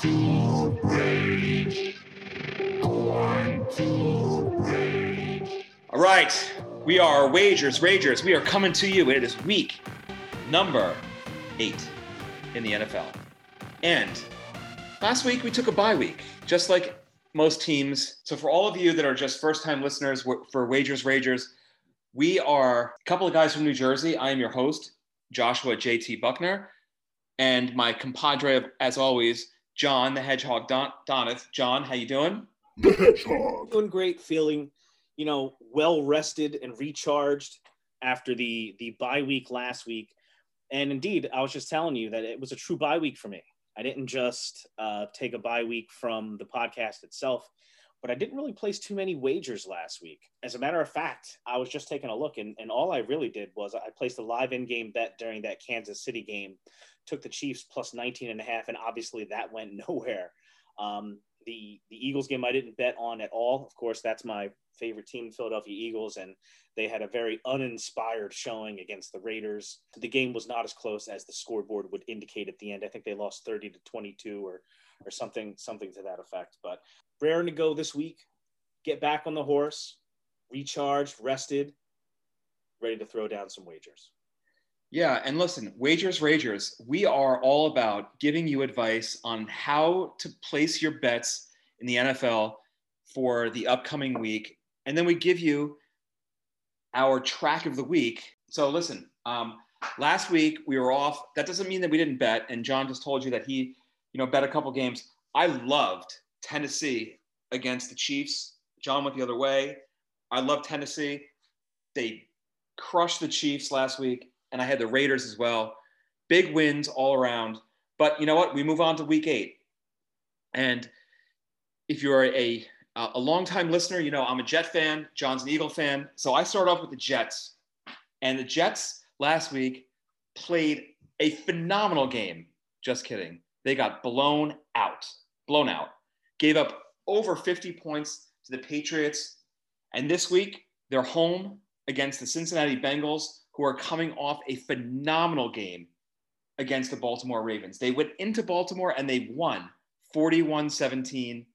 to rage. All right, we are Wagers, Ragers. We are coming to you. It is week number eight in the NFL. And last week we took a bye week, just like most teams. So for all of you that are just first-time listeners for Wagers, Ragers, we are a couple of guys from New Jersey. I am your host, Joshua JT Buckner, and my compadre, as always, John the Hedgehog Don- Donath. John, how you doing? The hedgehog. doing great, feeling, you know, well rested and recharged after the the bye week last week. And indeed, I was just telling you that it was a true bye week for me. I didn't just uh, take a bye week from the podcast itself, but I didn't really place too many wagers last week. As a matter of fact, I was just taking a look, and, and all I really did was I placed a live in-game bet during that Kansas City game, took the Chiefs plus 19 and a half, and obviously that went nowhere. Um, the the Eagles game I didn't bet on at all. Of course, that's my favorite team, Philadelphia Eagles, and they had a very uninspired showing against the Raiders. The game was not as close as the scoreboard would indicate at the end. I think they lost 30 to 22 or or something something to that effect. But raring to go this week, get back on the horse, recharged, rested, ready to throw down some wagers. Yeah, and listen, Wagers Ragers, we are all about giving you advice on how to place your bets in the NFL for the upcoming week. And then we give you our track of the week. So listen, um, last week we were off. That doesn't mean that we didn't bet. And John just told you that he, you know, bet a couple games. I loved Tennessee against the Chiefs. John went the other way. I love Tennessee. They crushed the Chiefs last week, and I had the Raiders as well. Big wins all around. But you know what? We move on to week eight. And if you're a a longtime listener, you know I'm a Jet fan. John's an Eagle fan. So I start off with the Jets. And the Jets last week played a phenomenal game. Just kidding. They got blown out. Blown out. Gave up over 50 points to the Patriots. And this week, they're home against the Cincinnati Bengals, who are coming off a phenomenal game against the Baltimore Ravens. They went into Baltimore and they won 41 17.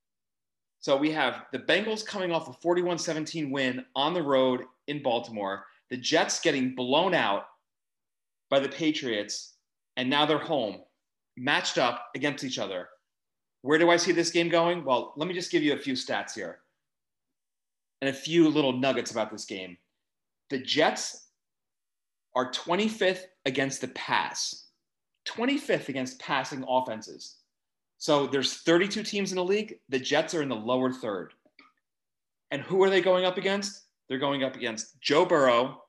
So we have the Bengals coming off a 41 17 win on the road in Baltimore, the Jets getting blown out by the Patriots, and now they're home, matched up against each other. Where do I see this game going? Well, let me just give you a few stats here and a few little nuggets about this game. The Jets are 25th against the pass, 25th against passing offenses. So there's 32 teams in the league. The Jets are in the lower third. And who are they going up against? They're going up against Joe Burrow.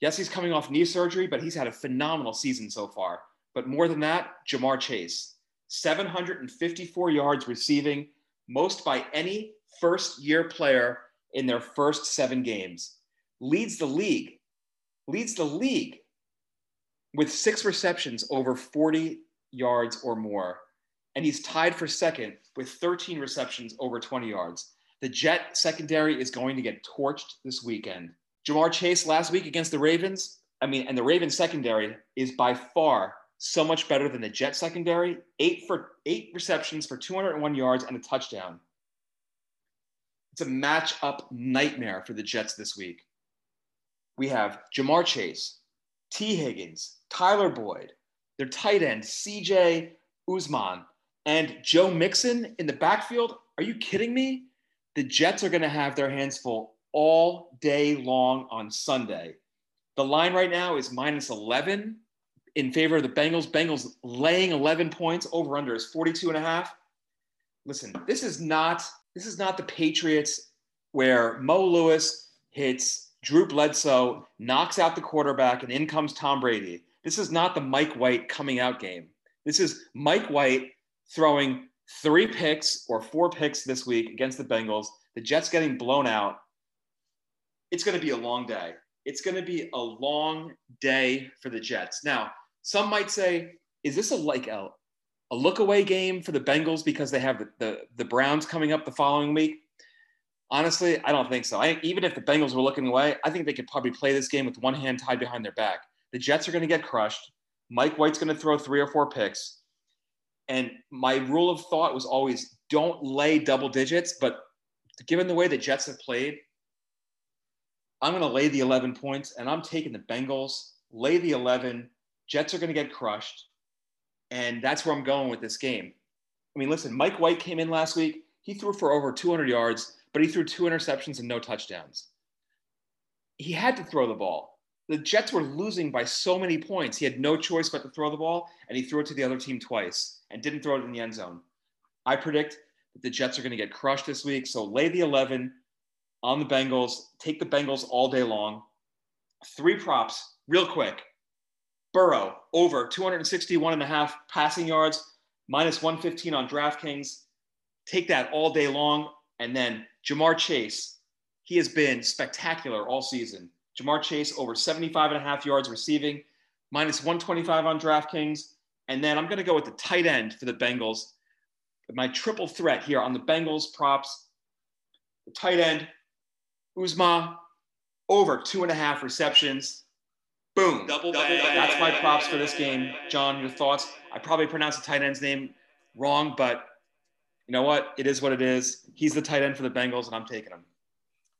Yes, he's coming off knee surgery, but he's had a phenomenal season so far. But more than that, Ja'Marr Chase, 754 yards receiving, most by any first year player in their first seven games. Leads the league, leads the league with six receptions over 40 yards or more. And he's tied for second with 13 receptions over 20 yards. The Jet secondary is going to get torched this weekend. Ja'Marr Chase last week against the Ravens, I mean, and the Ravens secondary is by far so much better than the Jet secondary. Eight for eight receptions for 201 yards and a touchdown. It's a matchup nightmare for the Jets this week. We have Ja'Marr Chase, Tee Higgins, Tyler Boyd, their tight end, CJ Uzman, and Joe Mixon in the backfield. Are you kidding me? The Jets are going to have their hands full all day long on Sunday. The line right now is minus 11 in favor of the Bengals. Bengals laying 11 points over under is 42 and a half. Listen, this is not this is not the Patriots where Mo Lewis hits Drew Bledsoe, knocks out the quarterback, and in comes Tom Brady. This is not the Mike White coming out game. This is Mike White throwing three picks or four picks this week against the Bengals. The Jets getting blown out. It's going to be a long day. It's going to be a long day for the Jets. Now, some might say, is this a like a, a look away game for the Bengals because they have the, the, the Browns coming up the following week? Honestly, I don't think so. I, even if the Bengals were looking away, I think they could probably play this game with one hand tied behind their back. The Jets are going to get crushed. Mike White's going to throw three or four picks. And my rule of thought was always don't lay double digits. But given the way the Jets have played, I'm going to lay the 11 points and I'm taking the Bengals, lay the 11. Jets are going to get crushed. And that's where I'm going with this game. I mean, listen, Mike White came in last week. He threw for over 200 yards, but he threw two interceptions and no touchdowns. He had to throw the ball. The Jets were losing by so many points. He had no choice but to throw the ball, and he threw it to the other team twice and didn't throw it in the end zone. I predict that the Jets are going to get crushed this week. So lay the 11 on the Bengals. Take the Bengals all day long. Three props, real quick. Burrow over 261 and a half passing yards, minus 115 on DraftKings. Take that all day long. And then Ja'Marr Chase, he has been spectacular all season. Ja'Marr Chase over 75 and a half yards receiving, minus 125 on DraftKings. And then I'm going to go with the tight end for the Bengals. My triple threat here on the Bengals props. The tight end, Uzomah, over two and a half receptions. Boom. Double bang. That's my props for this game. John, your thoughts? I probably pronounced the tight end's name wrong, but you know what? It is what it is. He's the tight end for the Bengals, and I'm taking him.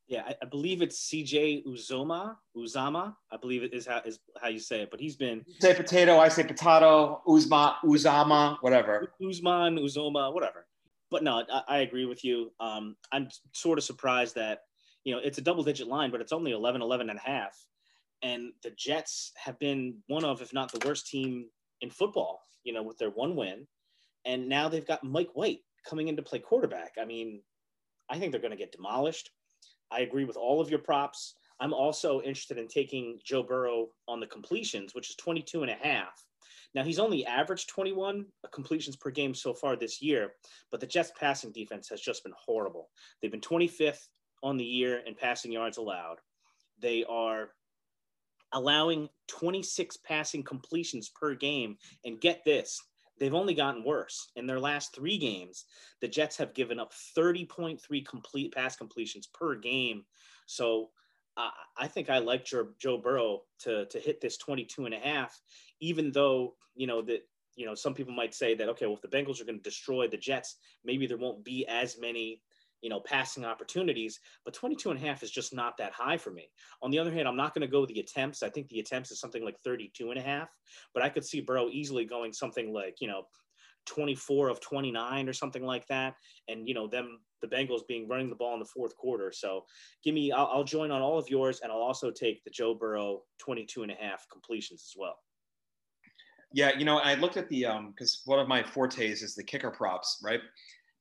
Yeah, I, I believe it's CJ Uzomah. Uzama, I believe it is how is how you say it. But he's been You say potato, I say potato, Uzma, Uzama, whatever. Uzman, Uzoma, whatever. But no, I, I agree with you. Um, I'm sort of surprised that, you know, it's a double digit line, but it's only 11, 11 and a half. And the Jets have been one of, if not the worst team in football, you know, with their one win. And now they've got Mike White coming in to play quarterback. I mean, I think they're going to get demolished. I agree with all of your props. I'm also interested in taking Joe Burrow on the completions, which is 22 and a half. Now he's only averaged 21 completions per game so far this year, but the Jets passing defense has just been horrible. They've been 25th on the year in passing yards allowed. They are allowing 26 passing completions per game. And get this, they've only gotten worse. In their last three games, the Jets have given up 30.3 complete pass completions per game. So I think I like Joe, Joe Burrow to, to hit this 22 and a half, even though, you know, that, you know, some people might say that, okay, well, if the Bengals are going to destroy the Jets, maybe there won't be as many, you know, passing opportunities, but 22 and a half is just not that high for me. On the other hand, I'm not going to go the attempts. I think the attempts is something like 32 and a half, but I could see Burrow easily going something like, you know, 24 of 29 or something like that. And, you know, them, the Bengals being running the ball in the fourth quarter. So give me, I'll, I'll join on all of yours and I'll also take the Joe Burrow 22 and a half completions as well. Yeah, you know, I looked at the um because one of my fortes is the kicker props, right?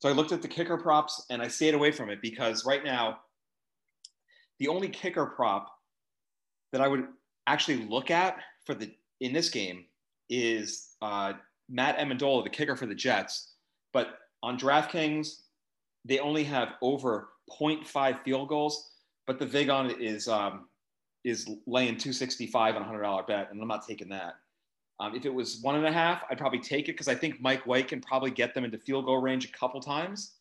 So I looked at the kicker props and I stayed away from it because right now, the only kicker prop that I would actually look at for the in this game is uh, Matt Ammendola, the kicker for the Jets. But on DraftKings, they only have over 0.5 field goals, but the vig on it is um, is laying 265 on a hundred dollar bet, and I'm not taking that. Um, if it was one and a half, I'd probably take it because I think Mike White can probably get them into field goal range a couple times.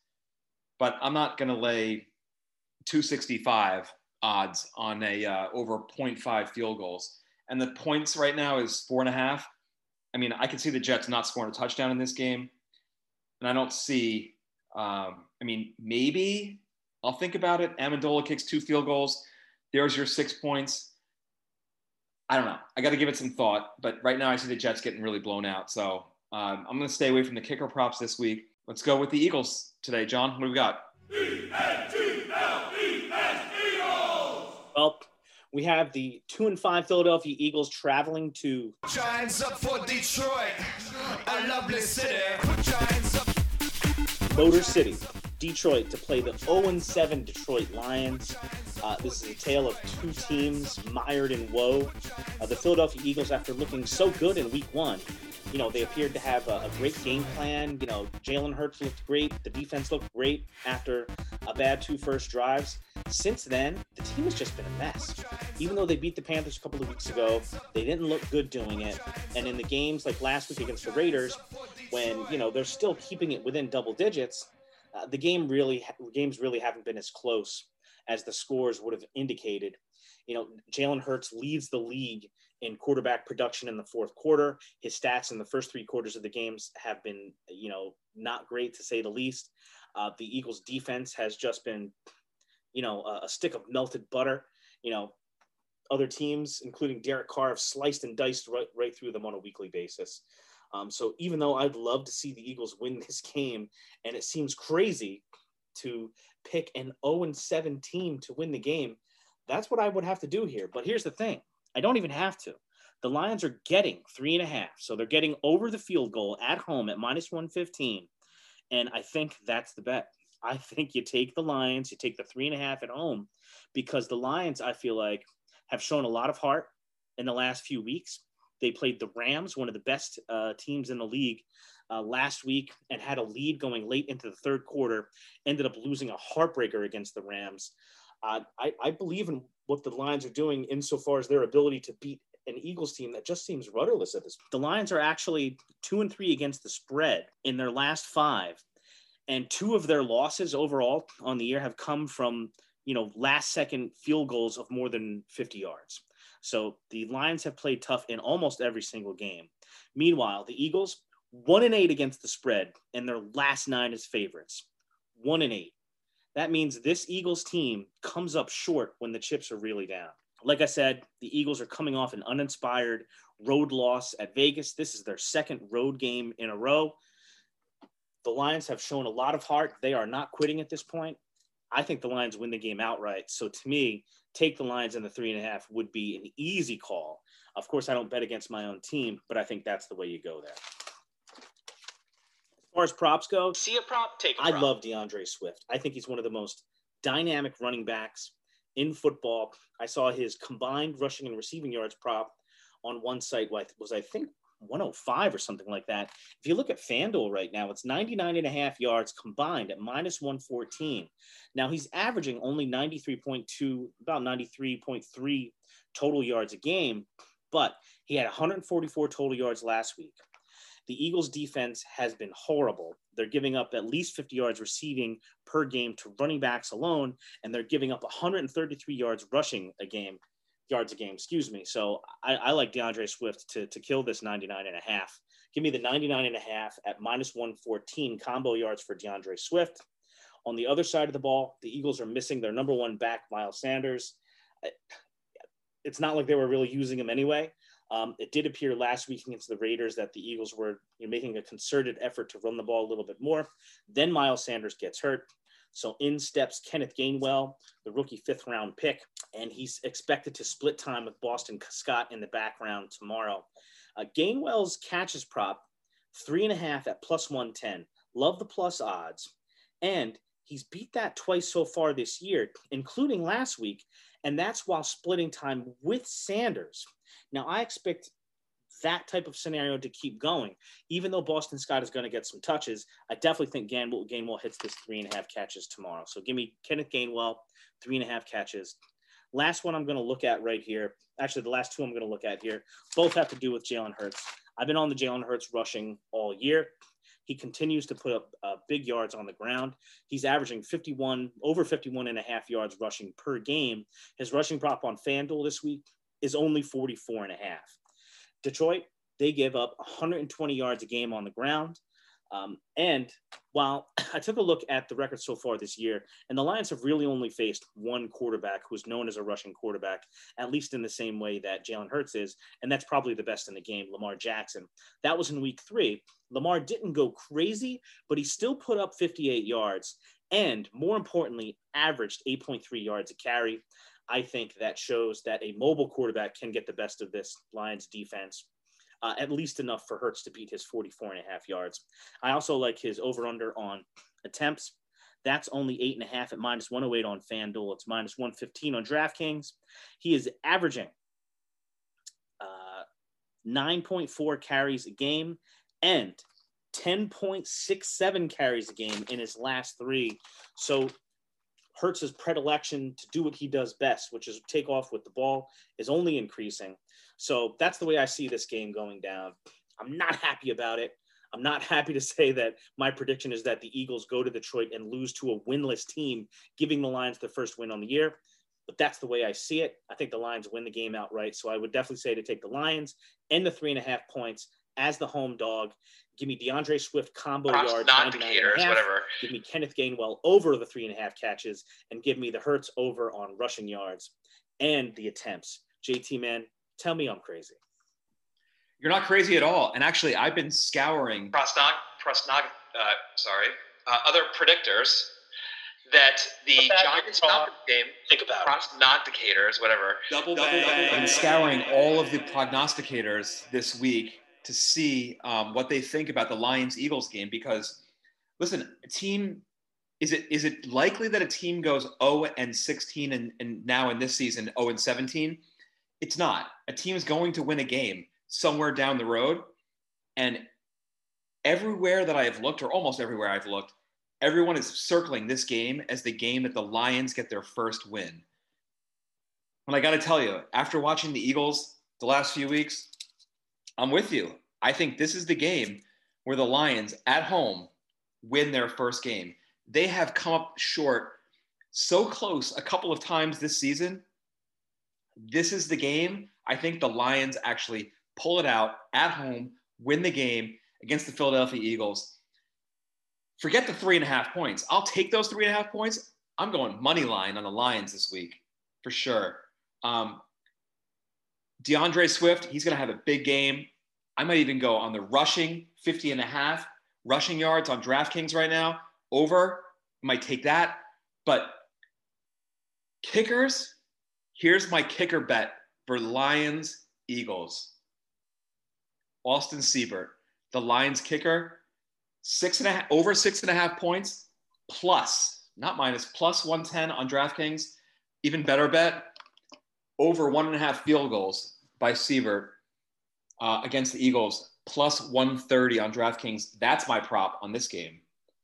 But I'm not going to lay 265 odds on a uh, over 0.5 field goals. And the points right now is four and a half. I mean, I can see the Jets not scoring a touchdown in this game. And I don't see, um, I mean, maybe I'll think about it. Ammendola kicks two field goals. There's your six points. I don't know. I got to give it some thought. But right now, I see the Jets getting really blown out. So um, I'm going to stay away from the kicker props this week. Let's go with the Eagles today, John. What do we got? Well, we have the two and five Philadelphia Eagles traveling to Giants up for Detroit, a lovely city. Giants up. Motor City, Detroit, to play the 0 7 Detroit Lions. Uh, this is a tale of two teams mired in woe. Uh, the Philadelphia Eagles, after looking so good in week one, you know, they appeared to have a, a great game plan. You know, Jalen Hurts looked great. The defense looked great after a bad two first drives. Since then, the team has just been a mess. Even though they beat the Panthers a couple of weeks ago, they didn't look good doing it. And in the games like last week against the Raiders, when you know they're still keeping it within double digits, uh, the game really games really haven't been as close as the scores would have indicated. You know, Jalen Hurts leads the league in quarterback production in the fourth quarter. His stats in the first three quarters of the games have been, you know, not great to say the least. Uh, the Eagles' defense has just been, you know, a, a stick of melted butter. You know, other teams, including Derek Carr, have sliced and diced right, right through them on a weekly basis. Um, so even though I'd love to see the Eagles win this game, and it seems crazy to pick an 0 7 team to win the game, that's what I would have to do here. But here's the thing I don't even have to. The Lions are getting three and a half. So they're getting over the field goal at home at minus 115. And I think that's the bet. I think you take the Lions, you take the three and a half at home because the Lions, I feel like, have shown a lot of heart in the last few weeks. They played the Rams, one of the best uh, teams in the league, uh, last week and had a lead going late into the third quarter. Ended up losing a heartbreaker against the Rams. Uh, I, I believe in what the Lions are doing insofar as their ability to beat an Eagles team that just seems rudderless at this. The Lions are actually two and three against the spread in their last five, and two of their losses overall on the year have come from you know last second field goals of more than 50 yards. So the Lions have played tough in almost every single game. Meanwhile, the Eagles one and eight against the spread, and their last nine as favorites. One and eight. That means this Eagles team comes up short when the chips are really down. Like I said, the Eagles are coming off an uninspired road loss at Vegas. This is their second road game in a row. The Lions have shown a lot of heart. They are not quitting at this point. I think the Lions win the game outright. So to me, take the Lions in the three and a half would be an easy call. Of course, I don't bet against my own team, but I think that's the way you go there As far as props go, see a prop, take a I prop. love D'Andre Swift. I think he's one of the most dynamic running backs in football. I saw his combined rushing and receiving yards prop on one site was I think 105 or something like that. If you look at FanDuel right now, it's 99 and a half yards combined at minus 114. Now he's averaging only 93.2, about 93.3 total yards a game, but he had 144 total yards last week. The Eagles' defense has been horrible. They're giving up at least 50 yards receiving per game to running backs alone, and they're giving up 133 yards rushing a game, yards a game, excuse me. So I, I like D'Andre Swift to, to kill this 99 and a half. Give me the 99 and a half at minus 114 combo yards for D'Andre Swift. On the other side of the ball, the Eagles are missing their number one back, Miles Sanders. It's not like they were really using him anyway. Um, it did appear last week against the Raiders that the Eagles were you know, making a concerted effort to run the ball a little bit more. Then Miles Sanders gets hurt. So in steps Kenneth Gainwell, the rookie fifth round pick, and he's expected to split time with Boston Scott in the background tomorrow. Uh, Gainwell's catches prop, three and a half at plus 110. Love the plus odds. And he's beat that twice so far this year, including last week. And that's while splitting time with Sanders. Now, I expect that type of scenario to keep going. Even though Boston Scott is going to get some touches, I definitely think Gainwell, Gainwell hits this three and a half catches tomorrow. So give me Kenneth Gainwell, three and a half catches. Last one I'm going to look at right here. Actually, the last two I'm going to look at here both have to do with Jalen Hurts. I've been on the Jalen Hurts rushing all year. He continues to put up uh, big yards on the ground. He's averaging 51, over 51 and a half yards rushing per game. His rushing prop on FanDuel this week is only 44 and a half. Detroit, they give up 120 yards a game on the ground. Um, and while I took a look at the record so far this year, and the Lions have really only faced one quarterback who's known as a rushing quarterback, at least in the same way that Jalen Hurts is, and that's probably the best in the game, Lamar Jackson. That was in week three. Lamar didn't go crazy, but he still put up 58 yards and, more importantly, averaged 8.3 yards a carry. I think that shows that a mobile quarterback can get the best of this Lions defense. Uh, at least enough for Hurts to beat his 44 and a half yards. I also like his over under on attempts. That's only eight and a half at minus 108 on FanDuel. It's minus 115 on DraftKings. He is averaging uh, 9.4 carries a game and 10.67 carries a game in his last three. So Hurts's predilection to do what he does best, which is take off with the ball, is only increasing. So that's the way I see this game going down. I'm not happy about it. I'm not happy to say that my prediction is that the Eagles go to Detroit and lose to a winless team, giving the Lions the first win on the year. but that's the way I see it. I think the Lions win the game outright. So I would definitely say to take the Lions and the three and a half points as the home dog. Give me D'Andre Swift combo Props yards, not 99 and a indicators, half. whatever. Give me Kenneth Gainwell over the three and a half catches, and give me the Hurts over on rushing yards and the attempts. JT man, tell me I'm crazy. You're not crazy at all. And actually, I've been scouring. Prosnog, prosnog, uh, sorry, uh, other predictors that the that Giants car. Falcons game, Think about it. prognosticators, whatever. Double I've been scouring all of the prognosticators this week to see um, what they think about the Lions Eagles game because, listen, a team is it is it likely that a team goes 0 and 16 and, and now in this season 0 and 17? It's not. A team is going to win a game somewhere down the road, and everywhere that I have looked, or almost everywhere I've looked, everyone is circling this game as the game that the Lions get their first win. And I got to tell you, after watching the Eagles the last few weeks, I'm with you. I think this is the game where the Lions at home win their first game. They have come up short so close a couple of times this season. This is the game. I think the Lions actually pull it out at home, win the game against the Philadelphia Eagles. Forget the three and a half points. I'll take those three and a half points. I'm going money line on the Lions this week for sure. Um, D'Andre Swift, he's going to have a big game. I might even go on the rushing 50 and a half rushing yards on DraftKings right now. Over, might take that. But kickers, here's my kicker bet for Lions Eagles. Austin Seibert, the Lions kicker, six and a half over six and a half points, plus, not minus, plus 110 on DraftKings. Even better bet, over one and a half field goals by Seibert uh, against the Eagles, plus 130 on DraftKings. That's my prop on this game.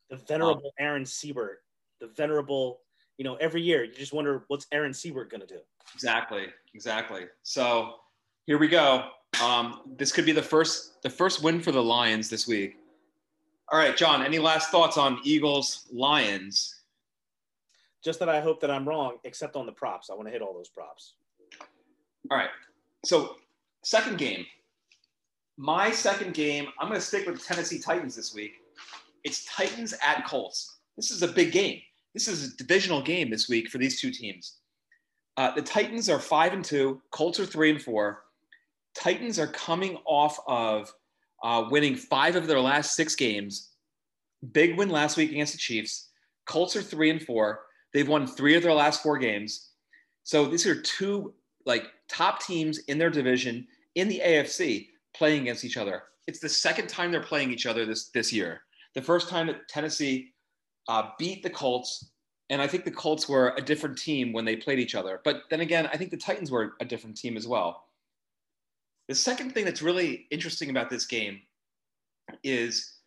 The venerable Aaron Seibert, the venerable, you know, every year you just wonder what's Aaron Seibert going to do. Exactly, exactly. So here we go. Um, this could be the first the first win for the Lions this week. All right, John. Any last thoughts on Eagles Lions? Just that I hope that I'm wrong, except on the props. I want to hit all those props. All right. So second game. My second game. I'm going to stick with the Tennessee Titans this week. It's Titans at Colts. This is a big game. This is a divisional game this week for these two teams. Uh, the Titans are five and two. Colts are three and four. Titans are coming off of uh, winning five of their last six games. Big win last week against the Chiefs. Colts are three and four. They've won three of their last four games. So these are two like top teams in their division in the AFC playing against each other. It's the second time they're playing each other this this year. The first time that Tennessee uh, beat the Colts, and I think the Colts were a different team when they played each other. But then again, I think the Titans were a different team as well. The second thing that's really interesting about this game is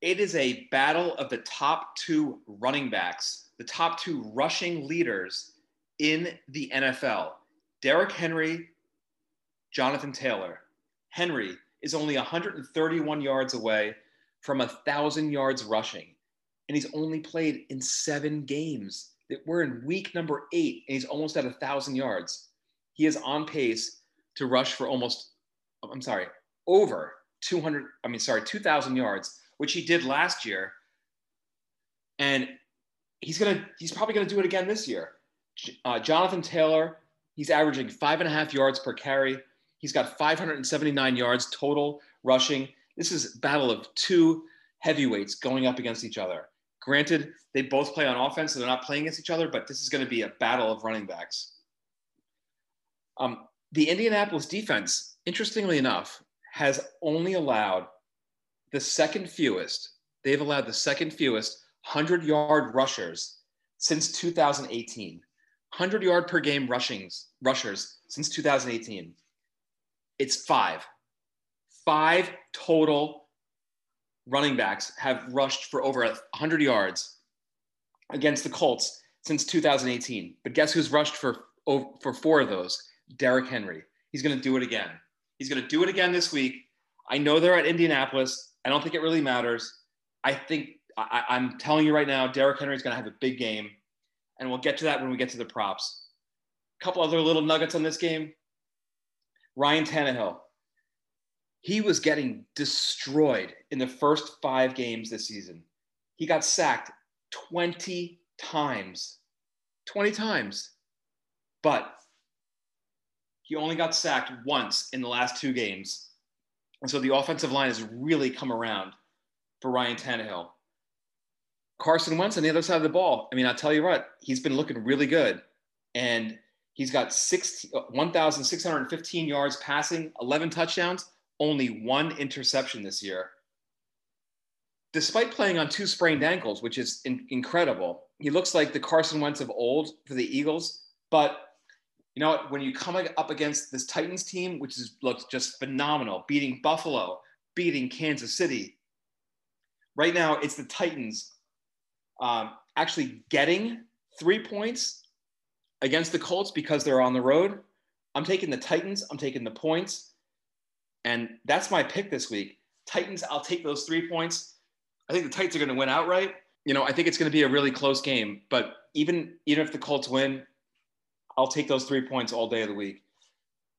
it is a battle of the top two running backs, the top two rushing leaders in the NFL. Derrick Henry, Jonathan Taylor. Henry is only 131 yards away from a thousand yards rushing, and he's only played in seven games. We're in week number eight, and he's almost at a thousand yards. He is on pace to rush for almost, I'm sorry, over 200, I mean, sorry, 2,000 yards, which he did last year. And he's gonna, he's probably gonna do it again this year. Uh, Jonathan Taylor, he's averaging five and a half yards per carry. He's got 579 yards total rushing. This is battle of two heavyweights going up against each other. Granted, they both play on offense, so they're not playing against each other, but this is going to be a battle of running backs. Um, the Indianapolis defense, interestingly enough, has only allowed the second fewest, they've allowed the second fewest 100 yard rushers since 2018. 100 yard per game rushings, rushers since 2018. It's five. Five total running backs have rushed for over 100 yards against the Colts since 2018. But guess who's rushed for for four of those? Derrick Henry. He's going to do it again. He's going to do it again this week. I know they're at Indianapolis. I don't think it really matters. I think I, I'm telling you right now, Derrick Henry is going to have a big game, and we'll get to that when we get to the props. A couple other little nuggets on this game. Ryan Tannehill, he was getting destroyed in the first five games this season. He got sacked 20 times. 20 times. But he only got sacked once in the last two games. And so the offensive line has really come around for Ryan Tannehill. Carson Wentz on the other side of the ball. I mean, I'll tell you what, he's been looking really good. And he's got 1,615 yards passing, 11 touchdowns, only one interception this year. Despite playing on two sprained ankles, which is in- incredible, he looks like the Carson Wentz of old for the Eagles. But you know what? When you come up against this Titans team, which is looks just phenomenal, beating Buffalo, beating Kansas City. Right now, it's the Titans um, actually getting three points against the Colts because they're on the road. I'm taking the Titans. I'm taking the points. And that's my pick this week. Titans, I'll take those three points. I think the Titans are going to win outright. You know, I think it's going to be a really close game. But even even if the Colts win, I'll take those three points all day of the week.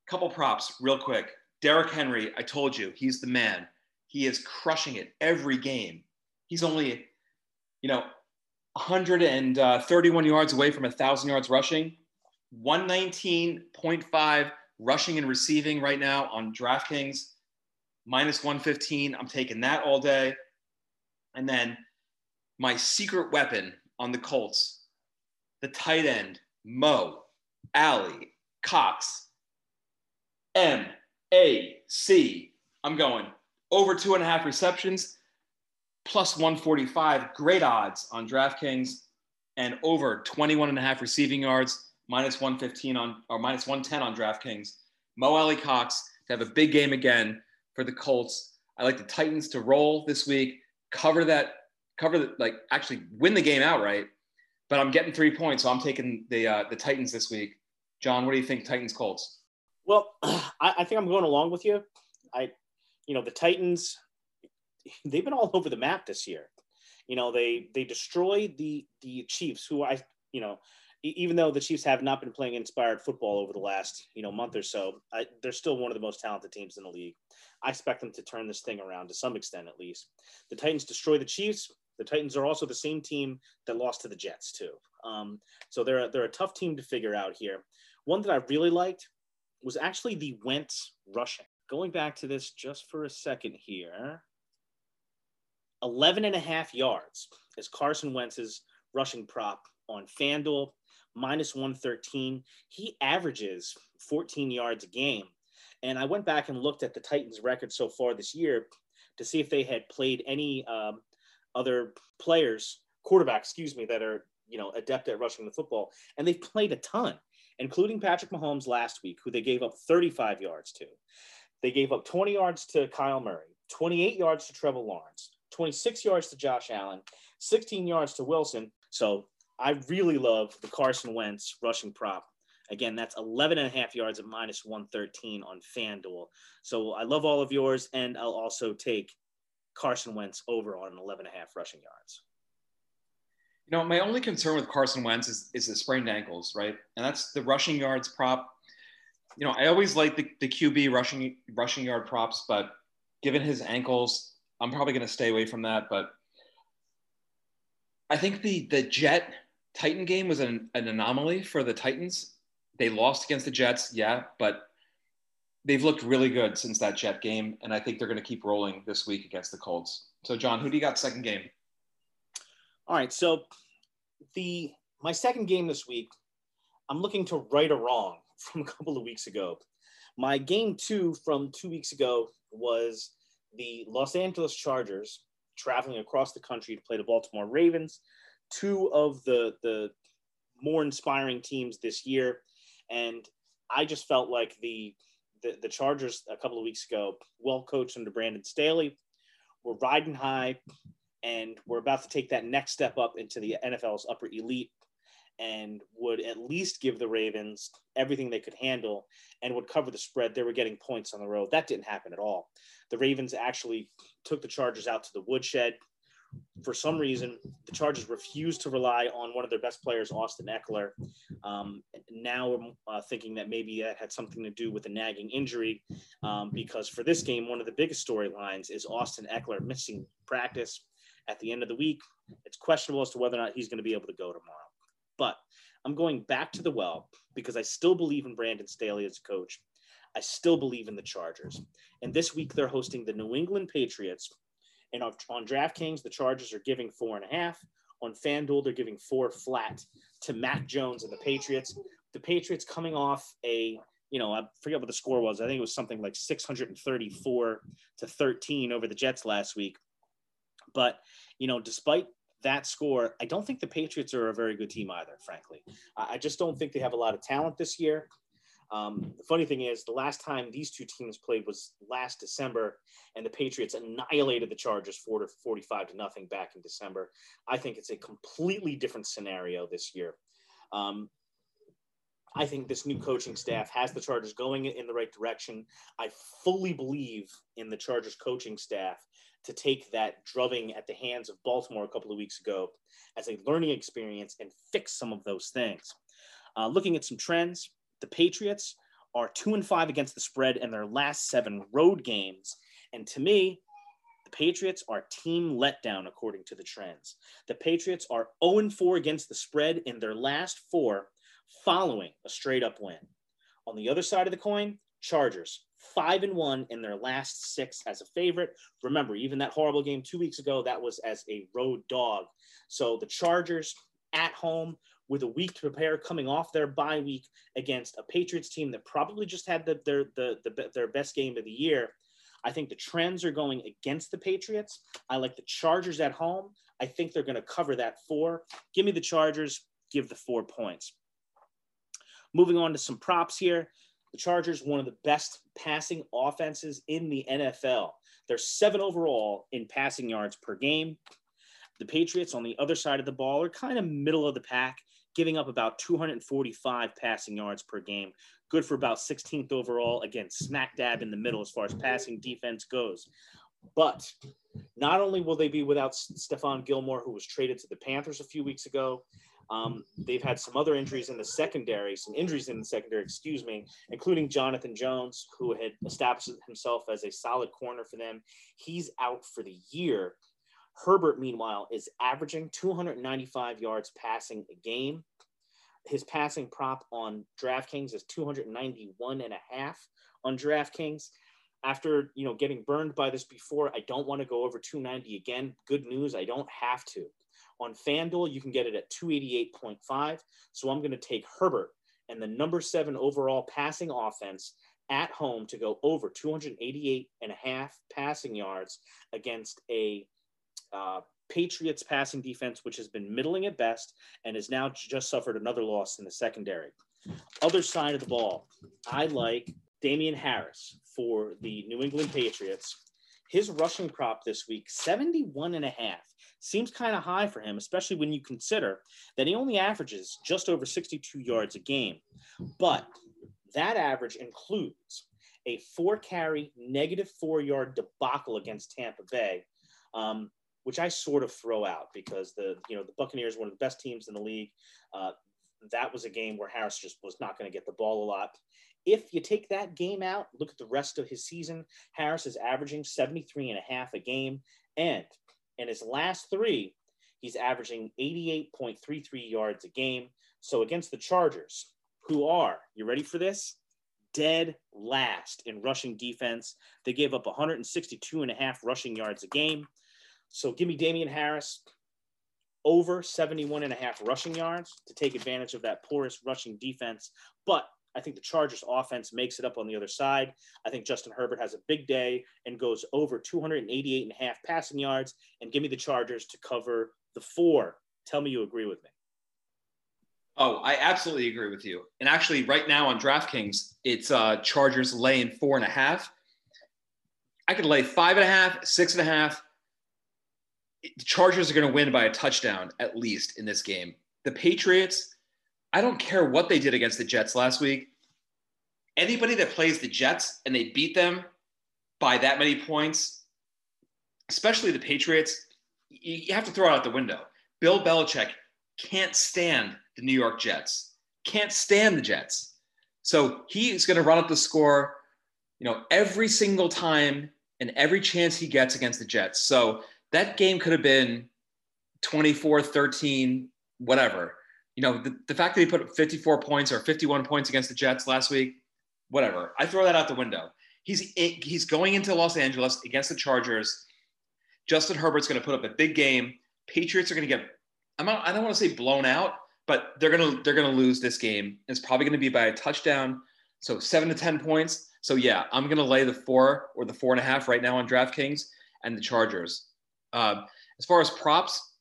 Couple props, real quick. Derrick Henry, I told you, he's the man. He is crushing it every game. He's only, you know, 131 yards away from 1,000 yards rushing, 119.5 rushing and receiving right now on DraftKings, minus 115. I'm taking that all day. And then my secret weapon on the Colts, the tight end, Mo, Alley, Cox, M, A, C. I'm going over two and a half receptions, plus 145. Great odds on DraftKings, and over 21 and a half receiving yards, minus 115 on or minus 110 on DraftKings. Mo Alie-Cox to have a big game again for the Colts. I like the Titans to roll this week, cover that, cover the, like actually win the game outright. But I'm getting three points, so I'm taking the uh, the Titans this week. John, what do you think? Titans Colts. Well, I, I think I'm going along with you. I, you know, the Titans, they've been all over the map this year. You know, they they destroyed the the Chiefs, who I, you know, even though the Chiefs have not been playing inspired football over the last you know month or so, I, they're still one of the most talented teams in the league. I expect them to turn this thing around to some extent, at least. The Titans destroy the Chiefs. The Titans are also the same team that lost to the Jets too. Um, so they're they're a tough team to figure out here. One that I really liked was actually the Wentz rushing. Going back to this just for a second here. 11 and a half yards is Carson Wentz's rushing prop on FanDuel, minus 113. He averages 14 yards a game. And I went back and looked at the Titans' record so far this year to see if they had played any um, other players, quarterback, excuse me, that are you know adept at rushing the football, and they've played a ton, including Patrick Mahomes last week, who they gave up 35 yards to. They gave up 20 yards to Kyle Murray, 28 yards to Trevor Lawrence, 26 yards to Josh Allen, 16 yards to Wilson. So I really love the Carson Wentz rushing prop. Again, that's 11 and a half yards at minus 113 on FanDuel. So I love all of yours, and I'll also take Carson Wentz over on 11 and a half rushing yards. You know, my only concern with Carson Wentz is, is the sprained ankles, right? And that's the rushing yards prop. You know, I always like the, the QB rushing rushing yard props, but given his ankles, I'm probably going to stay away from that. But I think the the Jet Titan game was an, an anomaly for the Titans. They lost against the Jets, yeah, but they've looked really good since that Jet game, and I think they're going to keep rolling this week against the Colts. So, John, who do you got second game? All right, so the my second game this week, I'm looking to right a wrong from a couple of weeks ago. My game two from two weeks ago was the Los Angeles Chargers traveling across the country to play the Baltimore Ravens, two of the the more inspiring teams this year, and I just felt like the the, the Chargers a couple of weeks ago, well coached under Brandon Staley, were riding high, and we're about to take that next step up into the NFL's upper elite, and would at least give the Ravens everything they could handle and would cover the spread. They were getting points on the road. That didn't happen at all. The Ravens actually took the Chargers out to the woodshed, for some reason, the Chargers refused to rely on one of their best players, Austin Ekeler. Um, now I'm uh, thinking that maybe that had something to do with a nagging injury, um, because for this game, one of the biggest storylines is Austin Ekeler missing practice at the end of the week. It's questionable as to whether or not he's going to be able to go tomorrow. But I'm going back to the well because I still believe in Brandon Staley as a coach. I still believe in the Chargers. And this week they're hosting the New England Patriots. And on, DraftKings, the Chargers are giving four and a half. On FanDuel, they're giving four flat to Mac Jones and the Patriots. The Patriots coming off a, you know, I forget what the score was. I think it was something like 634 to 13 over the Jets last week. But, you know, despite that score, I don't think the Patriots are a very good team either, frankly. I just don't think they have a lot of talent this year. Um, the funny thing is, the last time these two teams played was last December, and the Patriots annihilated the Chargers 40 45 to nothing back in December. I think it's a completely different scenario this year. Um, I think this new coaching staff has the Chargers going in the right direction. I fully believe in the Chargers coaching staff to take that drubbing at the hands of Baltimore a couple of weeks ago as a learning experience and fix some of those things. Uh, looking at some trends, the Patriots are two and five against the spread in their last seven road games. And to me, the Patriots are team letdown according to the trends. The Patriots are 0 and 4 against the spread in their last four following a straight up win. On the other side of the coin, Chargers five and one in their last six as a favorite. Remember, even that horrible game two weeks ago, that was as a road dog. So the Chargers at home with a week to prepare coming off their bye week against a Patriots team that probably just had the, their, the, the, their best game of the year. I think the trends are going against the Patriots. I like the Chargers at home. I think they're going to cover that four. Give me the Chargers, give the four points. Moving on to some props here. The Chargers, one of the best passing offenses in the NFL. They're seven overall in passing yards per game. The Patriots on the other side of the ball are kind of middle of the pack, giving up about 245 passing yards per game. Good for about 16th overall. Again, smack dab in the middle as far as passing defense goes. But not only will they be without Stephon Gilmore, who was traded to the Panthers a few weeks ago, um, they've had some other injuries in the secondary, some injuries in the secondary, excuse me, including Jonathan Jones, who had established himself as a solid corner for them. He's out for the year. Herbert, meanwhile, is averaging 295 yards passing a game. His passing prop on DraftKings is 291 and a half on DraftKings. After you know getting burned by this before, I don't want to go over 290 again. Good news, I don't have to. On FanDuel, you can get it at 288.5. So I'm going to take Herbert and the number seven overall passing offense at home to go over 288 and a half passing yards against a uh, Patriots passing defense, which has been middling at best and has now just suffered another loss in the secondary. Other side of the ball, I like Damien Harris for the New England Patriots. His rushing prop this week, 71 and a half. Seems kind of high for him, especially when you consider that he only averages just over 62 yards a game. But that average includes a four carry, negative four yard debacle against Tampa Bay. Um, which I sort of throw out because the you know the Buccaneers one of the best teams in the league. Uh, that was a game where Harris just was not going to get the ball a lot. If you take that game out, look at the rest of his season. Harris is averaging 73 and a half a game. And in his last three, he's averaging 88.33 yards a game. So against the Chargers, who are, you ready for this? Dead last in rushing defense. They gave up 162 and a half rushing yards a game. So give me Damien Harris over 71 and a half rushing yards to take advantage of that porous rushing defense. But I think the Chargers offense makes it up on the other side. I think Justin Herbert has a big day and goes over 288 and a half passing yards and give me the Chargers to cover the four. Tell me you agree with me. Oh, I absolutely agree with you. And actually, right now on DraftKings, it's uh, Chargers laying four and a half. I could lay five and a half, six and a half, the Chargers are going to win by a touchdown at least in this game. The Patriots, I don't care what they did against the Jets last week. Anybody that plays the Jets and they beat them by that many points, especially the Patriots, you have to throw it out the window. Bill Belichick can't stand the New York Jets, can't stand the Jets. So he's going to run up the score, you know, every single time and every chance he gets against the Jets. So that game could have been 24 13, whatever. You know, the, the fact that he put up 54 points or 51 points against the Jets last week, whatever. I throw that out the window. He's he's going into Los Angeles against the Chargers. Justin Herbert's going to put up a big game. Patriots are going to get I'm not, I don't want to say blown out, but they're going to they're going to lose this game. It's probably going to be by a touchdown. So 7 to 10 points. So yeah, I'm going to lay the 4 or the four and a half right now on DraftKings and the Chargers. Uh, as far as props,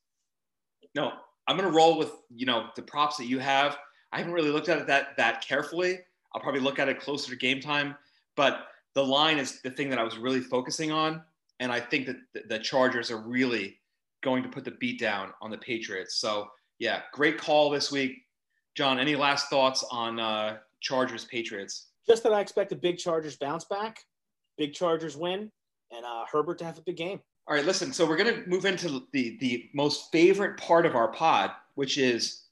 no, I'm going to roll with, you know, the props that you have. I haven't really looked at it that that carefully. I'll probably look at it closer to game time, but the line is the thing that I was really focusing on. And I think that the, the Chargers are really going to put the beat down on the Patriots. So, yeah, great call this week. John, any last thoughts on uh, Chargers Patriots? Just that I expect a big Chargers bounce back, big Chargers win, and uh, Herbert to have a big game. All right, listen. So we're going to move into the the most favorite part of our pod, which is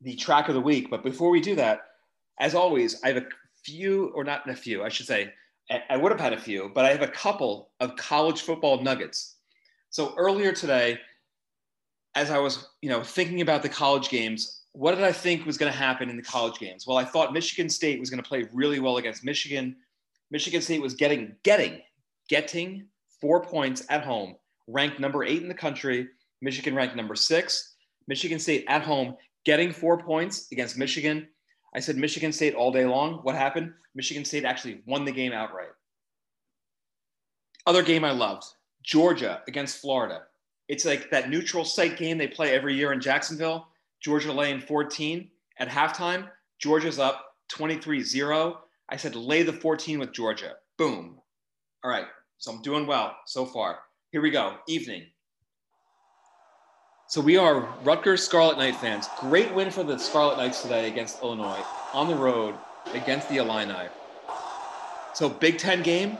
the track of the week. But before we do that, as always, I have a few, or not a few, I should say. I- I would have had a few, but I have a couple of college football nuggets. So earlier today, as I was, you know, thinking about the college games, what did I think was going to happen in the college games? Well, I thought Michigan State was going to play really well against Michigan. Michigan State was getting getting getting four points at home, ranked number eight in the country. Michigan ranked number six. Michigan State at home getting four points against Michigan. I said Michigan State all day long. What happened? Michigan State actually won the game outright. Other game I loved Georgia against Florida. It's like that neutral site game they play every year in Jacksonville. Georgia laying 14 at halftime. Georgia's up 23 0. I said lay the 14 with Georgia. Boom. All right. So I'm doing well so far. Here we go. Evening. So we are Rutgers Scarlet Knight fans. Great win for the Scarlet Knights today against Illinois on the road against the Illini. So Big Ten game,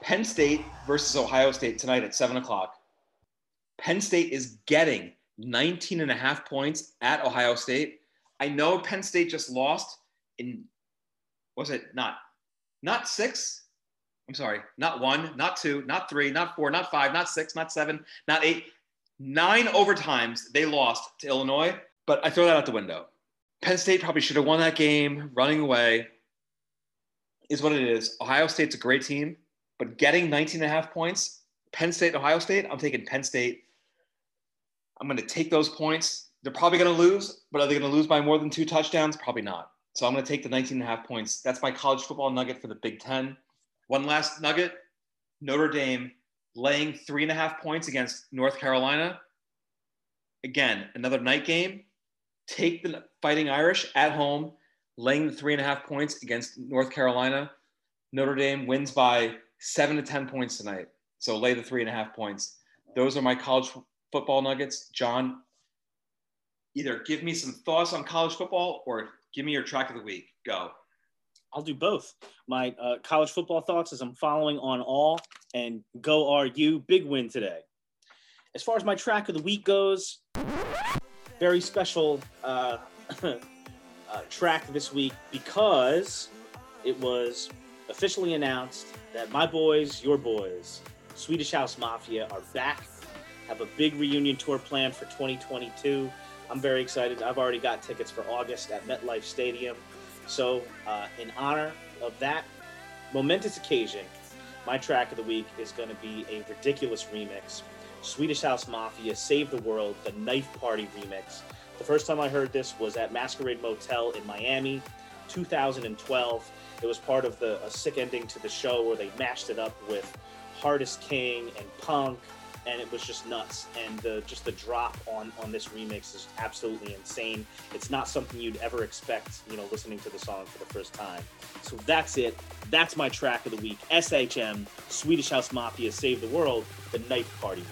Penn State versus Ohio State tonight at seven o'clock. Penn State is getting 19 and a half points at Ohio State. I know Penn State just lost in, was it not, not six? I'm sorry, not one, not two, not three, not four, not five, not six, not seven, not eight. Nine overtimes they lost to Illinois, but I throw that out the window. Penn State probably should have won that game running away, is what it is. Ohio State's a great team, but getting 19 and a half points, Penn State, Ohio State, I'm taking Penn State. I'm going to take those points. They're probably going to lose, but are they going to lose by more than two touchdowns? Probably not. So I'm going to take the 19 and a half points. That's my college football nugget for the Big Ten. One last nugget Notre Dame laying three and a half points against North Carolina. Again, another night game. Take the Fighting Irish at home, laying the three and a half points against North Carolina. Notre Dame wins by seven to 10 points tonight. So lay the three and a half points. Those are my college football nuggets. John, either give me some thoughts on college football or give me your track of the week. Go. I'll do both. My uh, college football thoughts as I'm following on all and go RU. Big win today. As far as my track of the week goes, very special uh, uh, track this week because it was officially announced that my boys, your boys, Swedish House Mafia are back. Have a big reunion tour planned for 2022. I'm very excited. I've already got tickets for August at MetLife Stadium. So, uh, in honor of that momentous occasion, my track of the week is going to be a ridiculous remix. Swedish House Mafia Save the World, the Knife Party remix. The first time I heard this was at Masquerade Motel in Miami, 2012. It was part of the a sick ending to the show where they mashed it up with Hardest King and Punk, and it was just nuts. And the just the drop on on this remix is absolutely insane. It's not something you'd ever expect, you know, listening to the song for the first time. So that's it. That's my track of the week. SHM, Swedish House Mafia, Save the World, the Knife Party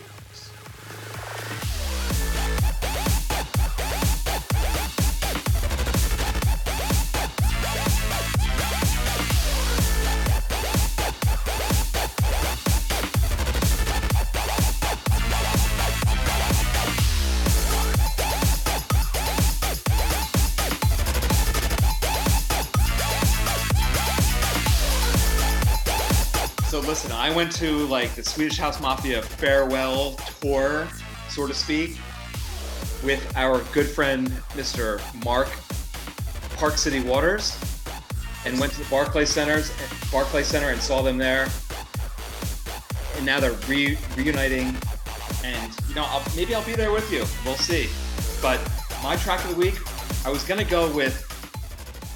remix. listen, I went to like the Swedish House Mafia farewell tour, so to speak, with our good friend Mr. Mark Park City Waters, and went to the Barclay Centers, Barclay Center, and saw them there. And now they're re- reuniting, and you know, I'll, maybe I'll be there with you. We'll see. But my track of the week, I was gonna go with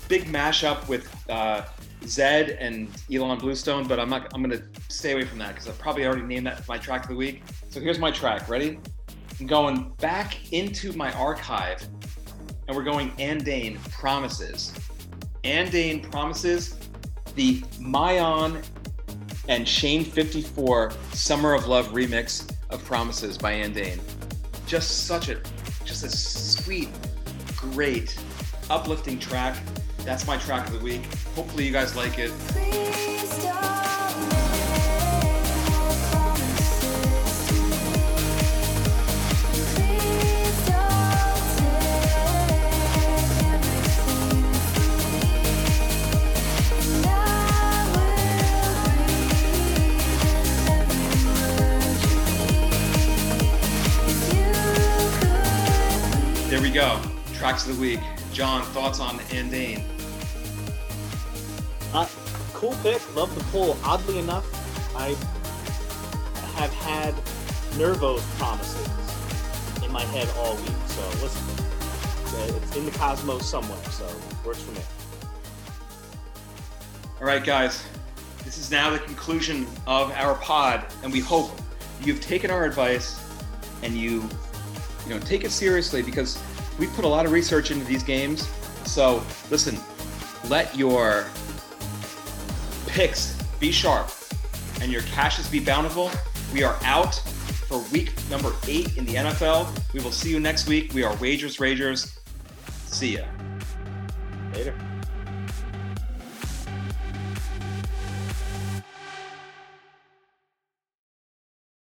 big mashup with uh, Zedd and Ilan Bluestone, but I'm not. I'm gonna stay away from that because I probably already named that my track of the week. So here's my track. Ready? I'm going back into my archive, and we're going Andain Promises. Andain Promises, the Myon and Shane 54 Summer of Love remix of Promises by Andain. Just such a, just a sweet, great, uplifting track. That's my track of the week. Hopefully you guys like it. There we go. Tracks of the week. John, thoughts on Andain? Cool pick. Love the pull. Oddly enough, I have had Nervo's promises in my head all week. So listen, it's in the cosmos somewhere. So works for me. All right, guys. This is now the conclusion of our pod, and we hope you've taken our advice and you, you know, take it seriously because we put a lot of research into these games. So listen, let your picks be sharp and your cashes be bountiful. We are out for week number eight in the NFL. We will see you next week. We are Wagers Ragers. See ya. Later.